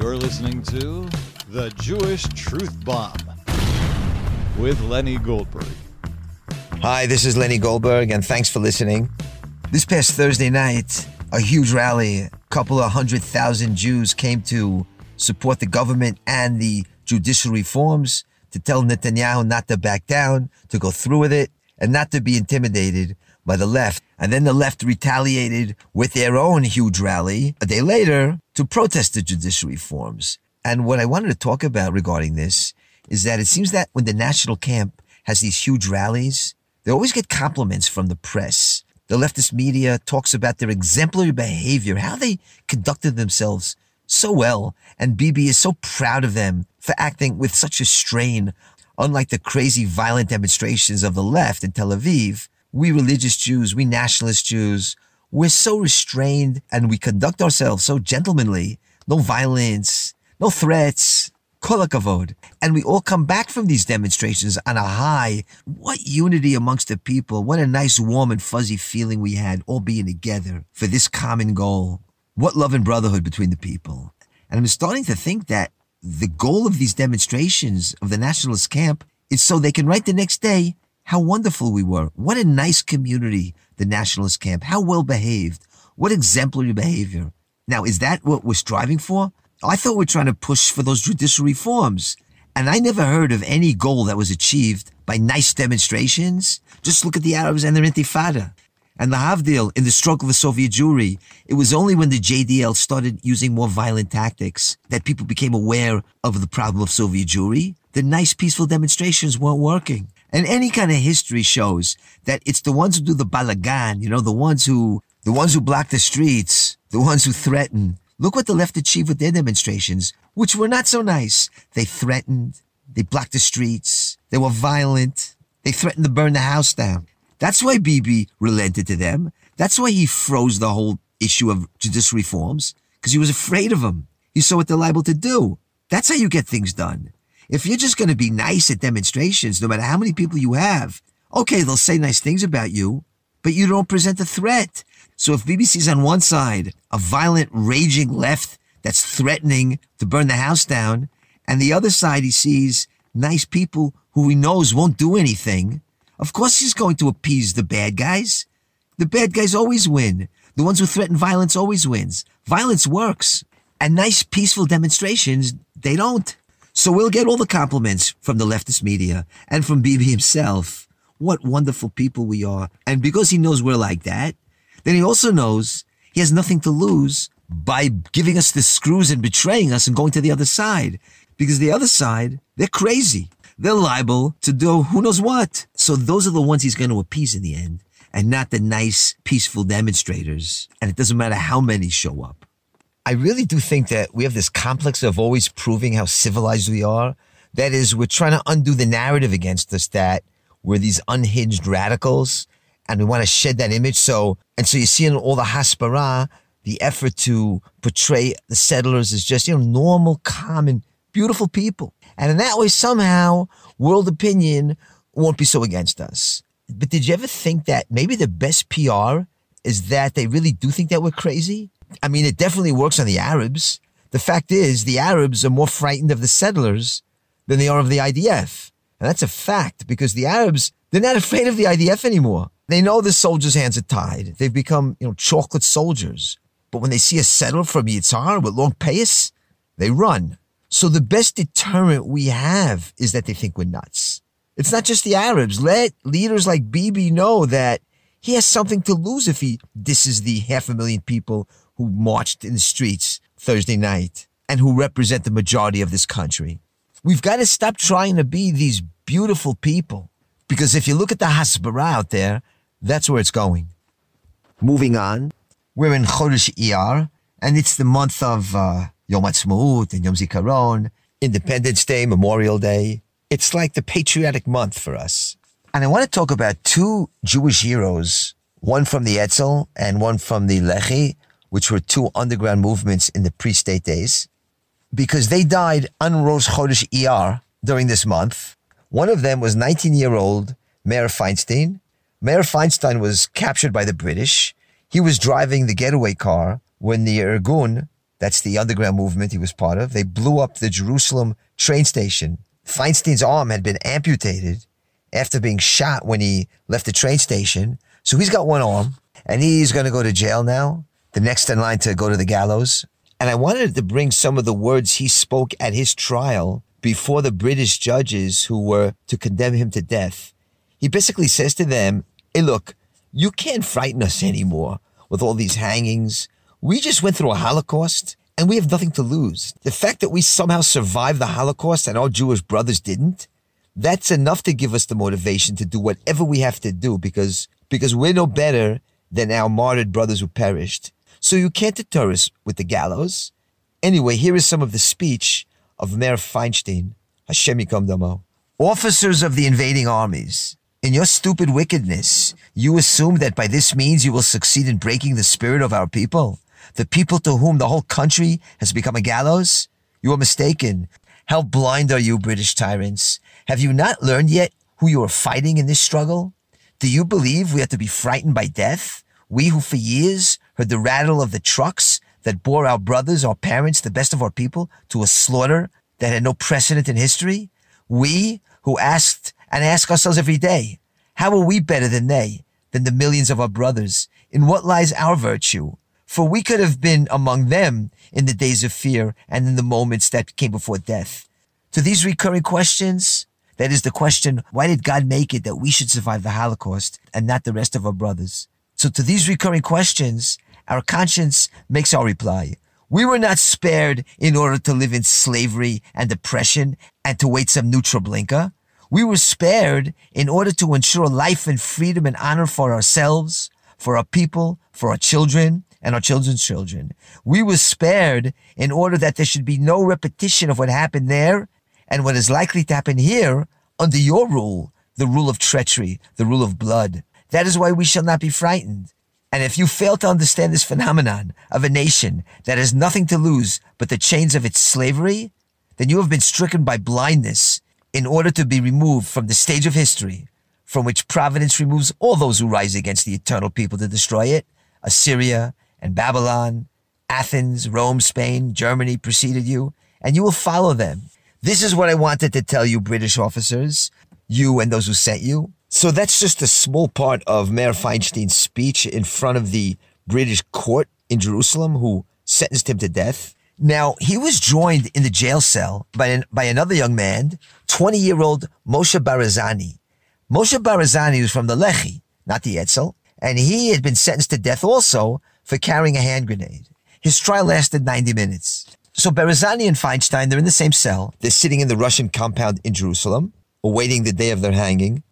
You're listening to The Jewish Truth Bomb with Lenny Goldberg. Hi, this is Lenny Goldberg, and thanks for listening. This past Thursday night, a huge rally, a couple of hundred thousand Jews came to support the government and the judicial reforms, to tell Netanyahu not to back down, to go through with it, and not to be intimidated by the left. And then the left retaliated with their own huge rally a day later to protest the judicial reforms. And what I wanted to talk about regarding this is that it seems that when the national camp has these huge rallies, they always get compliments from the press. The leftist media talks about their exemplary behavior, how they conducted themselves so well, and Bibi is so proud of them for acting with such a strain. Unlike the crazy violent demonstrations of the left in Tel Aviv, we religious Jews, we nationalist Jews, we're so restrained and we conduct ourselves so gentlemanly. No violence, no threats, kol hakavod. And we all come back from these demonstrations on a high. What unity amongst the people. What a nice, warm and fuzzy feeling we had all being together for this common goal. What love and brotherhood between the people. And I'm starting to think that the goal of these demonstrations of the nationalist camp is so they can write the next day how wonderful we were. What a nice community, the nationalist camp. How well behaved. What exemplary behavior. Now, is that what we're striving for? I thought we're trying to push for those judicial reforms. And I never heard of any goal that was achieved by nice demonstrations. Just look at the Arabs and their intifada. And the Havdil in the struggle of the Soviet Jewry, it was only when the JDL started using more violent tactics that people became aware of the problem of Soviet Jewry. The nice peaceful demonstrations weren't working. And any kind of history shows that it's the ones who do the balagan, you know, the ones who, the ones who block the streets, the ones who threaten. Look what the left achieved with their demonstrations, which were not so nice. They threatened, they blocked the streets, they were violent, they threatened to burn the house down. That's why Bibi relented to them. That's why he froze the whole issue of judicial reforms, because he was afraid of them. He saw what they're liable to do. That's how you get things done. If you're just going to be nice at demonstrations, no matter how many people you have, okay, they'll say nice things about you, but you don't present a threat. So if BBC's on one side, a violent, raging left that's threatening to burn the house down, and the other side he sees nice people who he knows won't do anything, of course he's going to appease the bad guys. The bad guys always win. The ones who threaten violence always wins. Violence works. And nice, peaceful demonstrations, they don't. So we'll get all the compliments from the leftist media and from Bibi himself. What wonderful people we are. And because he knows we're like that, then he also knows he has nothing to lose by giving us the screws and betraying us and going to the other side. Because the other side, they're crazy. They're liable to do who knows what. So those are the ones he's going to appease in the end and not the nice, peaceful demonstrators. And it doesn't matter how many show up. I really do think that we have this complex of always proving how civilized we are. That is, we're trying to undo the narrative against us that we're these unhinged radicals and we want to shed that image. So, and so you see in all the Hasbara, the effort to portray the settlers as just, you know, normal, common, beautiful people. And in that way, somehow world opinion won't be so against us. But did you ever think that maybe the best PR is that they really do think that we're crazy? I mean, it definitely works on the Arabs. The fact is, the Arabs are more frightened of the settlers than they are of the IDF. And that's a fact because the Arabs, they're not afraid of the IDF anymore. They know the soldiers' hands are tied. They've become, you know, chocolate soldiers. But when they see a settler from Yitzhar with long payas, they run. So the best deterrent we have is that they think we're nuts. It's not just the Arabs. Let leaders like Bibi know that he has something to lose if he disses the half a million people who marched in the streets Thursday night and who represent the majority of this country. We've got to stop trying to be these beautiful people because if you look at the Hasbara out there, that's where it's going. Moving on, we're in Chodesh Iyar, and it's the month of uh, Yom Ha'atzmaut and Yom Zikaron, Independence Day, Memorial Day. It's like the patriotic month for us. And I want to talk about two Jewish heroes, one from the Etzel and one from the Lehi, which were two underground movements in the pre-state days, because they died on Rosh Chodesh Iyar during this month. One of them was 19-year-old Meir Feinstein. Meir Feinstein was captured by the British. He was driving the getaway car when the Irgun, That's the underground movement he was part of. They blew up the Jerusalem train station. Feinstein's arm had been amputated after being shot when he left the train station. So he's got one arm and he's going to go to jail now, the next in line to go to the gallows. And I wanted to bring some of the words he spoke at his trial before the British judges who were to condemn him to death. He basically says to them, Hey, look, you can't frighten us anymore with all these hangings. We just went through a Holocaust and we have nothing to lose. The fact that we somehow survived the Holocaust and our Jewish brothers didn't, that's enough to give us the motivation to do whatever we have to do because, because we're no better than our martyred brothers who perished. So you can't deter us with the gallows. Anyway, here is some of the speech of Meir Feinstein, Hashem Yikam Damo. Officers of the invading armies, in your stupid wickedness, you assume that by this means you will succeed in breaking the spirit of our people, the people to whom the whole country has become a gallows? You are mistaken. How blind are you, British tyrants? Have you not learned yet who you are fighting in this struggle? Do you believe we have to be frightened by death? We who for years heard the rattle of the trucks that bore our brothers, our parents, the best of our people to a slaughter that had no precedent in history? We who asked and ask ourselves every day, how are we better than they, than the millions of our brothers? In what lies our virtue? For we could have been among them in the days of fear and in the moments that came before death. To these recurring questions, that is the question, why did God make it that we should survive the Holocaust and not the rest of our brothers? So to these recurring questions, our conscience makes our reply. We were not spared in order to live in slavery and oppression and to wait some new Treblinka. We were spared in order to ensure life and freedom and honor for ourselves, for our people, for our children, and our children's children. We were spared in order that there should be no repetition of what happened there and what is likely to happen here under your rule, the rule of treachery, the rule of blood. That is why we shall not be frightened. And if you fail to understand this phenomenon of a nation that has nothing to lose but the chains of its slavery, then you have been stricken by blindness in order to be removed from the stage of history from which providence removes all those who rise against the eternal people to destroy it. Assyria and Babylon, Athens, Rome, Spain, Germany preceded you, and you will follow them. This is what I wanted to tell you, British officers, you and those who sent you. So that's just a small part of Meir Feinstein's speech in front of the British court in Jerusalem who sentenced him to death. Now, he was joined in the jail cell by, an, by another young man, 20 year old Moshe Barazani. Moshe Barazani was from the Lehi, not the Etzel, and he had been sentenced to death also for carrying a hand grenade. His trial lasted 90 minutes. So Barazani and Feinstein, they're in the same cell. They're sitting in the Russian compound in Jerusalem, awaiting the day of their hanging.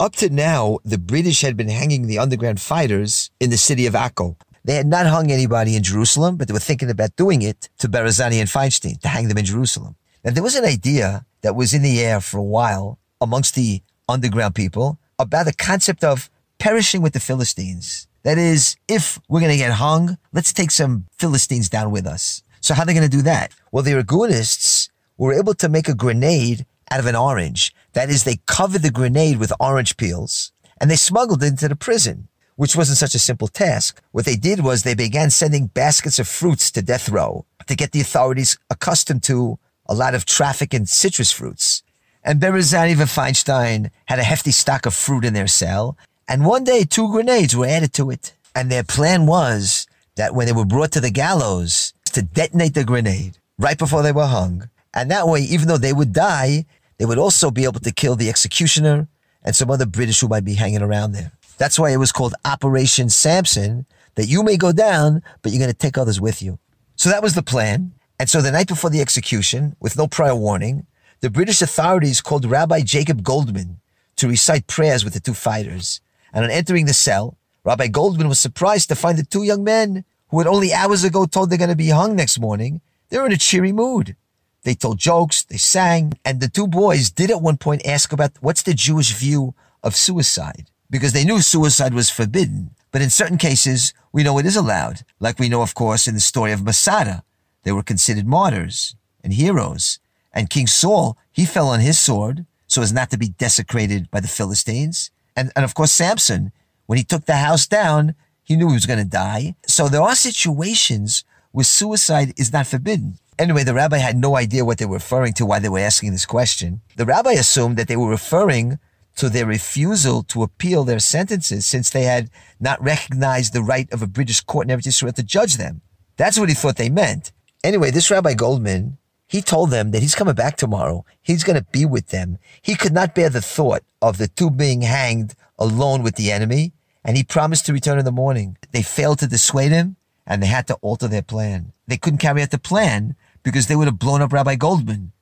Up to now, the British had been hanging the underground fighters in the city of Akko. They had not hung anybody in Jerusalem, but they were thinking about doing it to Barazani and Feinstein, to hang them in Jerusalem. Now, there was an idea that was in the air for a while amongst the underground people about the concept of perishing with the Philistines. That is, if we're going to get hung, let's take some Philistines down with us. So how are they going to do that? Well, the Irgunists were able to make a grenade out of an orange. That is, they covered the grenade with orange peels and they smuggled it into the prison which wasn't such a simple task. What they did was they began sending baskets of fruits to death row to get the authorities accustomed to a lot of traffic in citrus fruits. And Barazani and Feinstein had a hefty stock of fruit in their cell. And one day, two grenades were added to it. And their plan was that when they were brought to the gallows, to detonate the grenade right before they were hung. And that way, even though they would die, they would also be able to kill the executioner and some other British who might be hanging around there. That's why it was called Operation Samson, that you may go down, but you're going to take others with you. So that was the plan. And so the night before the execution, with no prior warning, the British authorities called Rabbi Jacob Goldman to recite prayers with the two fighters. And on entering the cell, Rabbi Goldman was surprised to find the two young men who had only hours ago told they're going to be hung next morning. They were in a cheery mood. They told jokes, they sang, and the two boys did at one point ask about what's the Jewish view of suicide because they knew suicide was forbidden. But in certain cases, we know it is allowed, like we know, of course, in the story of Masada. They were considered martyrs and heroes. And King Saul, he fell on his sword so as not to be desecrated by the Philistines. And, and of course, Samson, when he took the house down, he knew he was going to die. So there are situations where suicide is not forbidden. Anyway, the rabbi had no idea what they were referring to, why they were asking this question. The rabbi assumed that they were referring to their refusal to appeal their sentences since they had not recognized the right of a British court in Eretz Israel to judge them. That's what he thought they meant. Anyway, this Rabbi Goldman, he told them that he's coming back tomorrow. He's going to be with them. He could not bear the thought of the two being hanged alone with the enemy, and he promised to return in the morning. They failed to dissuade him, and they had to alter their plan. They couldn't carry out the plan because they would have blown up Rabbi Goldman.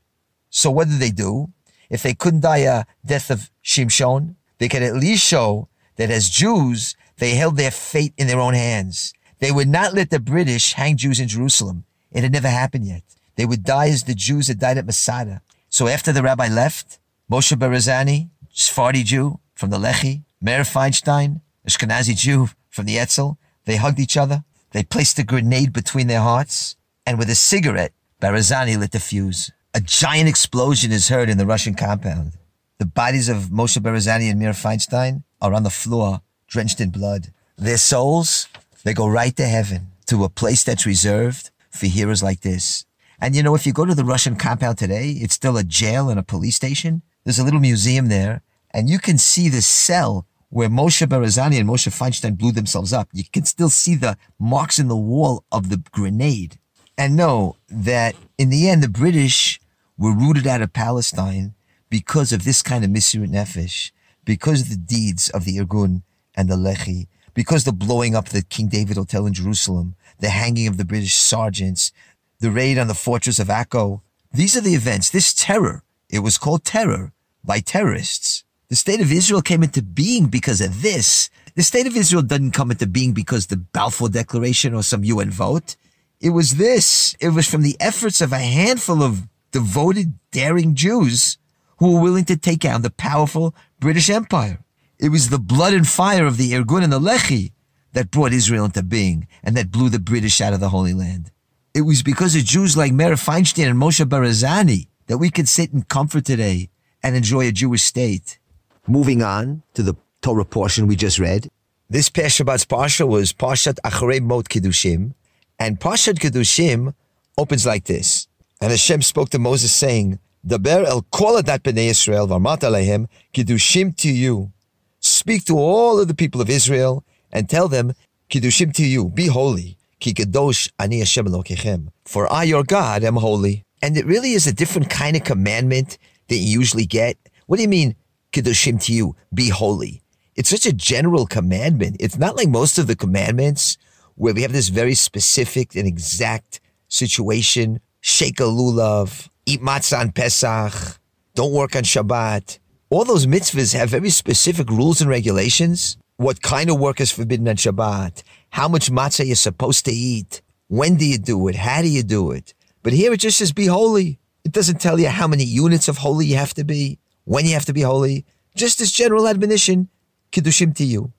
So what did they do? If they couldn't die a death of Shimshon, they could at least show that as Jews, they held their fate in their own hands. They would not let the British hang Jews in Jerusalem. It had never happened yet. They would die as the Jews had died at Masada. So after the rabbi left, Moshe Barazani, Sephardi Jew from the Lehi, Meir Feinstein, Ashkenazi Jew from the Etzel, they hugged each other. They placed a grenade between their hearts, and with a cigarette, Barazani lit the fuse. A giant explosion is heard in the Russian compound. The bodies of Moshe Barazani and Meir Feinstein are on the floor, drenched in blood. Their souls, they go right to heaven, to a place that's reserved for heroes like this. And you know, if you go to the Russian compound today, it's still a jail and a police station. There's a little museum there, and you can see the cell where Moshe Barazani and Moshe Feinstein blew themselves up. You can still see the marks in the wall of the grenade. And know that in the end, the British were rooted out of Palestine because of this kind of Mesirut Nefesh, because of the deeds of the Irgun and the Lehi, because the blowing up the King David Hotel in Jerusalem, the hanging of the British sergeants, the raid on the fortress of Akko. These are the events, this terror. It was called terror by terrorists. The state of Israel came into being because of this. The state of Israel didn't come into being because the Balfour Declaration or some UN vote. It was this. It was from the efforts of a handful of devoted, daring Jews who were willing to take down the powerful British Empire. It was the blood and fire of the Irgun and the Lehi that brought Israel into being and that blew the British out of the Holy Land. It was because of Jews like Meir Feinstein and Moshe Barazani that we could sit in comfort today and enjoy a Jewish state. Moving on to the Torah portion we just read. This past Shabbat's Parsha was Parshat Acharei Mot Kedoshim, and Parshat Kedoshim opens like this. And Hashem spoke to Moses saying, Daber el kol adat b'nei Israel v'amat alehem kedoshim to you. Speak to all of the people of Israel and tell them, kedoshim to you, be holy. Ki kadosh ani Hashem Elokechem. For I, your God, am holy. And it really is a different kind of commandment that you usually get. What do you mean, kedoshim to you, be holy? It's such a general commandment. It's not like most of the commandments where we have this very specific and exact situation. Shake a lulav, eat matzah on Pesach, don't work on Shabbat. All those mitzvahs have very specific rules and regulations. What kind of work is forbidden on Shabbat? How much matzah you're supposed to eat? When do you do it? How do you do it? But here it just says be holy. It doesn't tell you how many units of holy you have to be, when you have to be holy. Just this general admonition, kedoshim to you.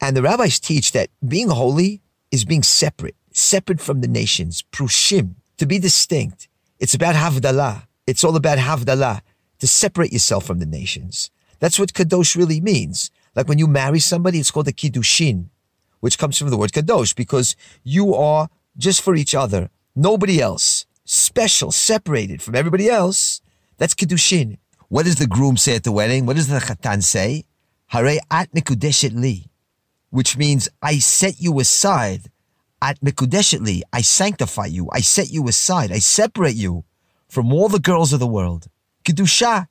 And the rabbis teach that being holy is being separate, separate from the nations, prushim, to be distinct. It's about havdalah. It's all about havdalah, to separate yourself from the nations. That's what kadosh really means. Like when you marry somebody, it's called a kiddushin, which comes from the word kadosh, because you are just for each other, nobody else, special, separated from everybody else. That's kiddushin. What does the groom say at the wedding? What does the chatan say? Hare at mikudeshet li, which means I set you aside at Mikudeshetli, I sanctify you, I set you aside, I separate you from all the girls of the world. Kedusha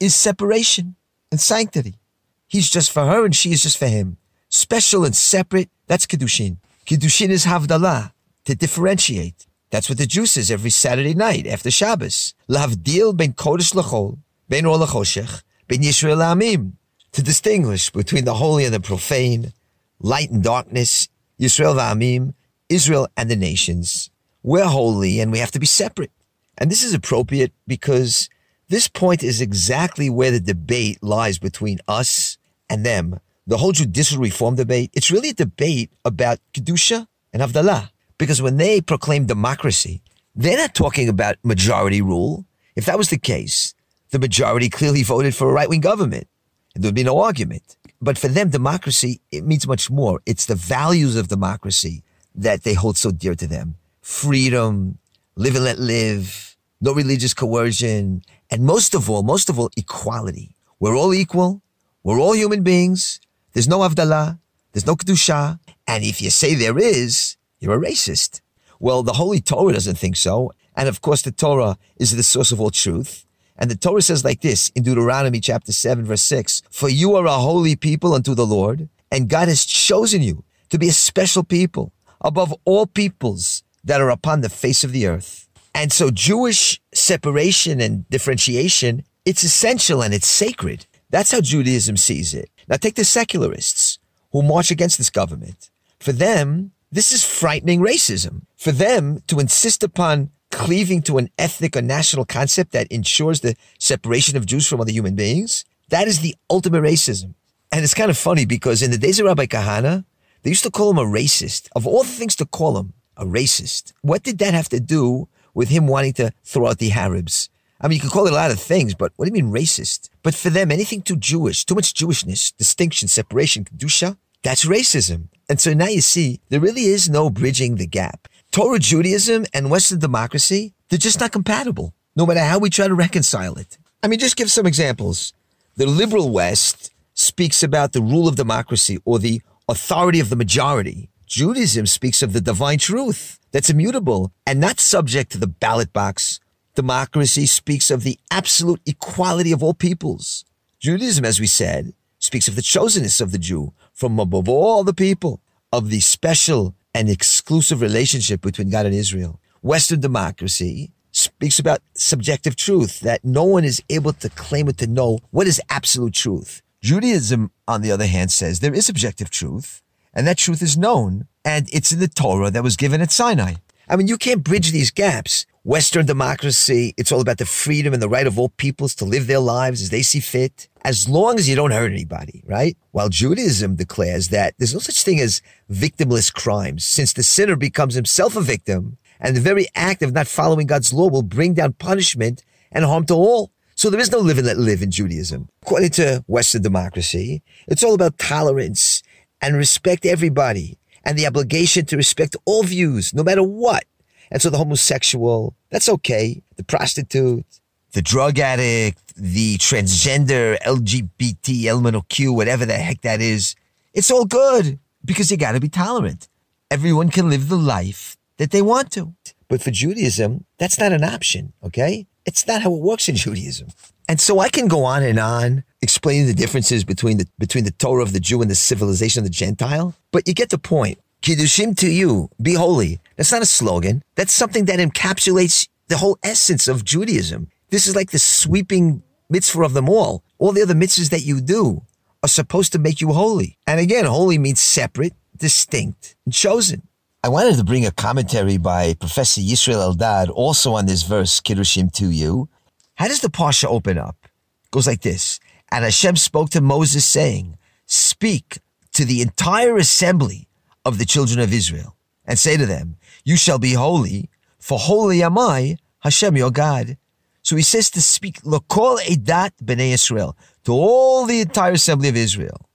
is separation and sanctity. He's just for her and she is just for him. Special and separate, that's Kedushin. Kedushin is Havdalah, to differentiate. That's what the Jew says every Saturday night after Shabbos. Lavdil ben Kodesh Lachol, ben Or ben Yisrael Amim. To distinguish between the holy and the profane, light and darkness, Yisrael V'amim, Israel and the nations. We're holy and we have to be separate. And this is appropriate because this point is exactly where the debate lies between us and them. The whole judicial reform debate, it's really a debate about Kedusha and Havdalah. Because when they proclaim democracy, they're not talking about majority rule. If that was the case, the majority clearly voted for a right wing government. And there would be no argument. But for them, democracy, it means much more. It's the values of democracy that they hold so dear to them. freedom, live and let live, no religious coercion, and most of all, most of all, equality. We're all equal. We're all human beings. There's no Havdalah. There's no Kedusha. And if you say there is, you're a racist. Well, the Holy Torah doesn't think so. And of course, the Torah is the source of all truth. And the Torah says like this in Deuteronomy chapter 7, verse 6 For you are a holy people unto the Lord, and God has chosen you to be a special people above all peoples that are upon the face of the earth. And so Jewish separation and differentiation, it's essential and it's sacred. That's how Judaism sees it. Now take the secularists who march against this government. For them, this is frightening racism. For them to insist upon cleaving to an ethnic or national concept that ensures the separation of Jews from other human beings, that is the ultimate racism. And it's kind of funny because in the days of Rabbi Kahane, they used to call him a racist. Of all the things to call him, a racist. What did that have to do with him wanting to throw out the Arabs? I mean, you could call it a lot of things, but what do you mean racist? But for them, anything too Jewish, too much Jewishness, distinction, separation, kedusha, that's racism. And so now you see, there really is no bridging the gap. Torah Judaism and Western democracy, they're just not compatible, no matter how we try to reconcile it. I mean, just give some examples. The liberal West speaks about the rule of democracy or the authority of the majority. Judaism speaks of the divine truth that's immutable and not subject to the ballot box. Democracy speaks of the absolute equality of all peoples. Judaism, as we said, speaks of the chosenness of the Jew from above all the people, of the special and exclusive relationship between God and Israel. Western democracy speaks about subjective truth, that no one is able to claim it to know what is absolute truth. Judaism, on the other hand, says there is objective truth, and that truth is known, and it's in the Torah that was given at Sinai. I mean, you can't bridge these gaps. Western democracy, it's all about the freedom and the right of all peoples to live their lives as they see fit, as long as you don't hurt anybody, right? While Judaism declares that there's no such thing as victimless crimes, since the sinner becomes himself a victim, and the very act of not following God's law will bring down punishment and harm to all. So there is no live and let live in Judaism. According to Western democracy, it's all about tolerance and respect everybody and the obligation to respect all views, no matter what. And so the homosexual, that's okay. The prostitute, the drug addict, the transgender, LGBT, LMNOQ, whatever the heck that is, it's all good because you got to be tolerant. Everyone can live the life that they want to. But for Judaism, that's not an option, okay? It's not how it works in Judaism. And so I can go on and on explaining the differences between the between the Torah of the Jew and the civilization of the Gentile, but you get the point. Kedoshim to you, be holy. That's not a slogan. That's something that encapsulates the whole essence of Judaism. This is like the sweeping mitzvah of them all. All the other mitzvahs that you do are supposed to make you holy. And again, holy means separate, distinct, and chosen. I wanted to bring a commentary by Professor Yisrael Eldad also on this verse, Kedoshim to you. How does the Parsha open up? It goes like this. And Hashem spoke to Moses saying, speak to the entire assembly of the children of Israel and say to them, you shall be holy, for holy am I, Hashem your God. So he says to speak lokol edat bnei Israel to all the entire assembly of Israel.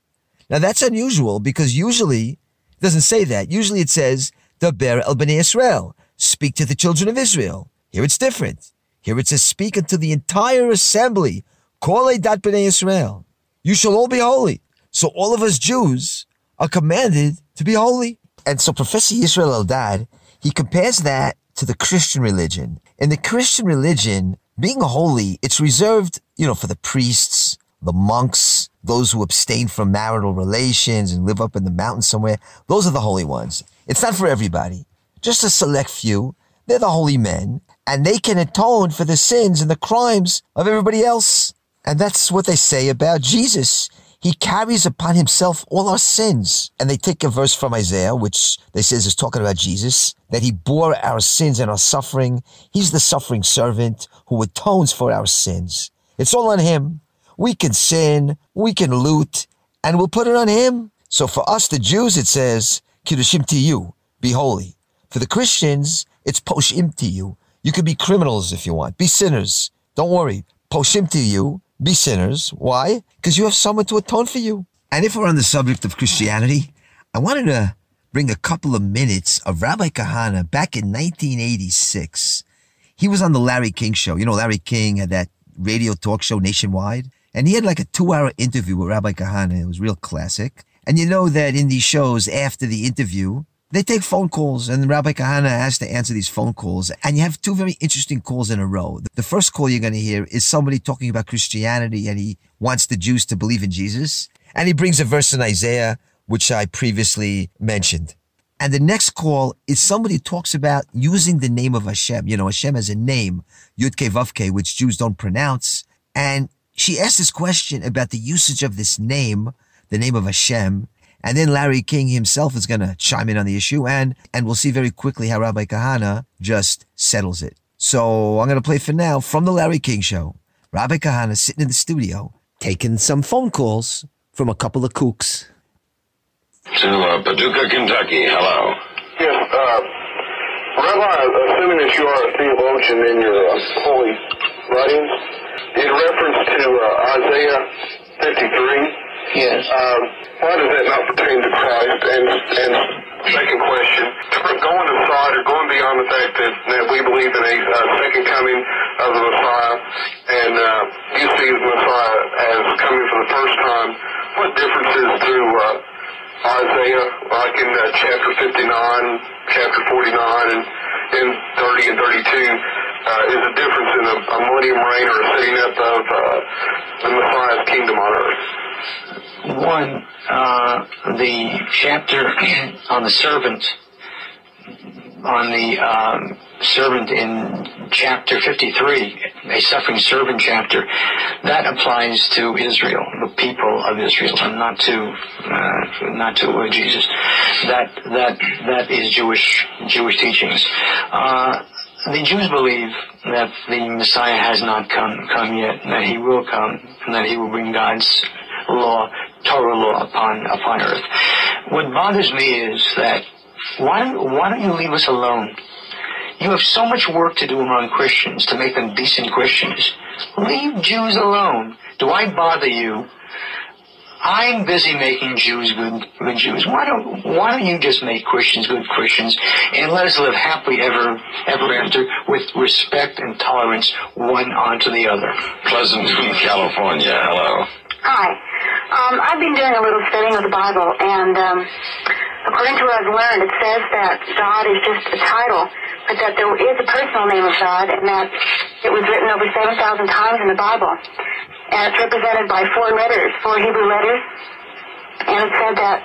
Now that's unusual because usually it doesn't say that. Usually it says the ber el bnei Israel, speak to the children of Israel. Here it's different. Here it says speak unto the entire assembly, kol edat bnei Israel. You shall all be holy. So all of us Jews are commanded to be holy. And so Professor Yisrael Eldad, he compares that to the Christian religion. In the Christian religion, being holy, it's reserved, you know, for the priests, the monks, those who abstain from marital relations and live up in the mountains somewhere. Those are the holy ones. It's not for everybody. Just a select few. They're the holy men and they can atone for the sins and the crimes of everybody else. And that's what they say about Jesus. He carries upon himself all our sins. And they take a verse from Isaiah, which they says is talking about Jesus, that he bore our sins and our suffering. He's the suffering servant who atones for our sins. It's all on him. We can sin, we can loot, and we'll put it on him. So for us, the Jews, it says, Kedoshim to you, be holy. For the Christians, it's Poshim to you. You can be criminals if you want, be sinners. Don't worry. Poshim to you, be sinners. Why? Because you have someone to atone for you. And if we're on the subject of Christianity, I wanted to bring a couple of minutes of Rabbi Kahane back in 1986. He was on the Larry King show. You know, Larry King had that radio talk show nationwide. And he had like a two hour interview with Rabbi Kahane. It was real classic. And you know that in these shows, after the interview, they take phone calls and Rabbi Kahane has to answer these phone calls. And you have two very interesting calls in a row. The first call you're going to hear is somebody talking about Christianity and he wants the Jews to believe in Jesus. And he brings a verse in Isaiah, which I previously mentioned. And the next call is somebody talks about using the name of Hashem. You know, Hashem has a name, Yudke Vavke, which Jews don't pronounce. And she asks this question about the usage of this name, the name of Hashem. And then Larry King himself is going to chime in on the issue and, and we'll see very quickly how Rabbi Kahane just settles it. So I'm going to play for now from the Larry King show. Rabbi Kahane sitting in the studio, taking some phone calls from a couple of kooks. To uh, Paducah, Kentucky. Hello. Yes, uh, Rabbi, assuming that you are a theologian in your uh, holy writings, in reference to uh, Isaiah 53, Yes. um, why does that not pertain to Christ? And, and second question, going aside or going beyond the fact that, that we believe in a uh, second coming of the Messiah, and uh, you see the Messiah as coming for the first time, what differences do uh, Isaiah, like in uh, chapter 59, chapter 49, and, and 30 and 32, uh, is a difference in a, a millennium reign or a setting up of uh, the Messiah's kingdom on earth. One, uh, the chapter on the servant, on the um, servant in chapter 53, a suffering servant chapter, that applies to Israel, the people of Israel, and not to uh, not to uh, Jesus. That that that is Jewish Jewish teachings. Uh, the Jews believe that the Messiah has not come come yet, that he will come, and that he will bring God's law, Torah law upon upon earth. What bothers me is that why don't, why don't you leave us alone? You have so much work to do among Christians to make them decent Christians. Leave Jews alone. Do I bother you? I'm busy making Jews good, good Jews. Why don't Why don't you just make Christians good Christians and let us live happily ever ever after with respect and tolerance one onto the other? Pleasant, California. Hello. Hi. Um, I've been doing a little studying of the Bible, and um, according to what I've learned, it says that God is just a title, but that there is a personal name of God, and that it was written over 7,000 times in the Bible. And it's represented by four letters, four Hebrew letters. And it said that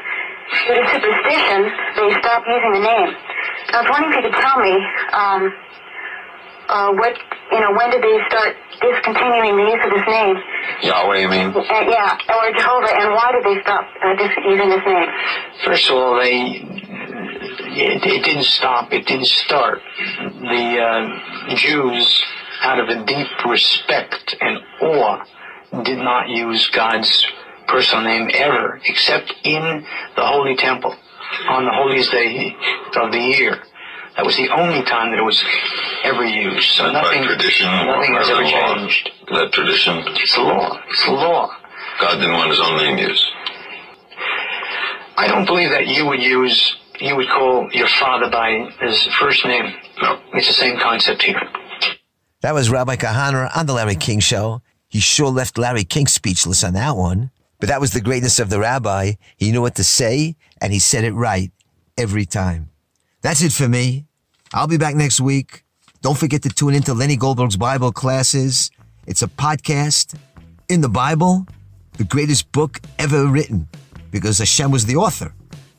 due to superstition, they stopped using the name. I was wondering if you could tell me um, uh, what, you know, when did they start discontinuing the use of this name? Yahweh, you mean? Uh, yeah, or Jehovah, and why did they stop uh, dis- using this name? First of all, they it, it didn't stop. It didn't start. The uh, Jews, out of a deep respect and awe, did not use God's personal name ever, except in the holy temple on the holiest day of the year. That was the only time that it was ever used. So nothing, tradition nothing has ever law. changed. That tradition. It's the law. It's the law. God didn't want his own name used. I don't believe that you would use, you would call your father by his first name. No. It's the same concept here. That was Rabbi Kahane on the Larry King show. He sure left Larry King speechless on that one. But that was the greatness of the rabbi. He knew what to say, and he said it right every time. That's it for me. I'll be back next week. Don't forget to tune into Lenny Goldberg's Bible classes. It's a podcast in the Bible, the greatest book ever written, because Hashem was the author.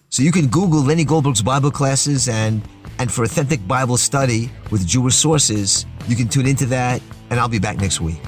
So you can Google Lenny Goldberg's Bible classes and and for authentic Bible study with Jewish sources, you can tune into that and I'll be back next week.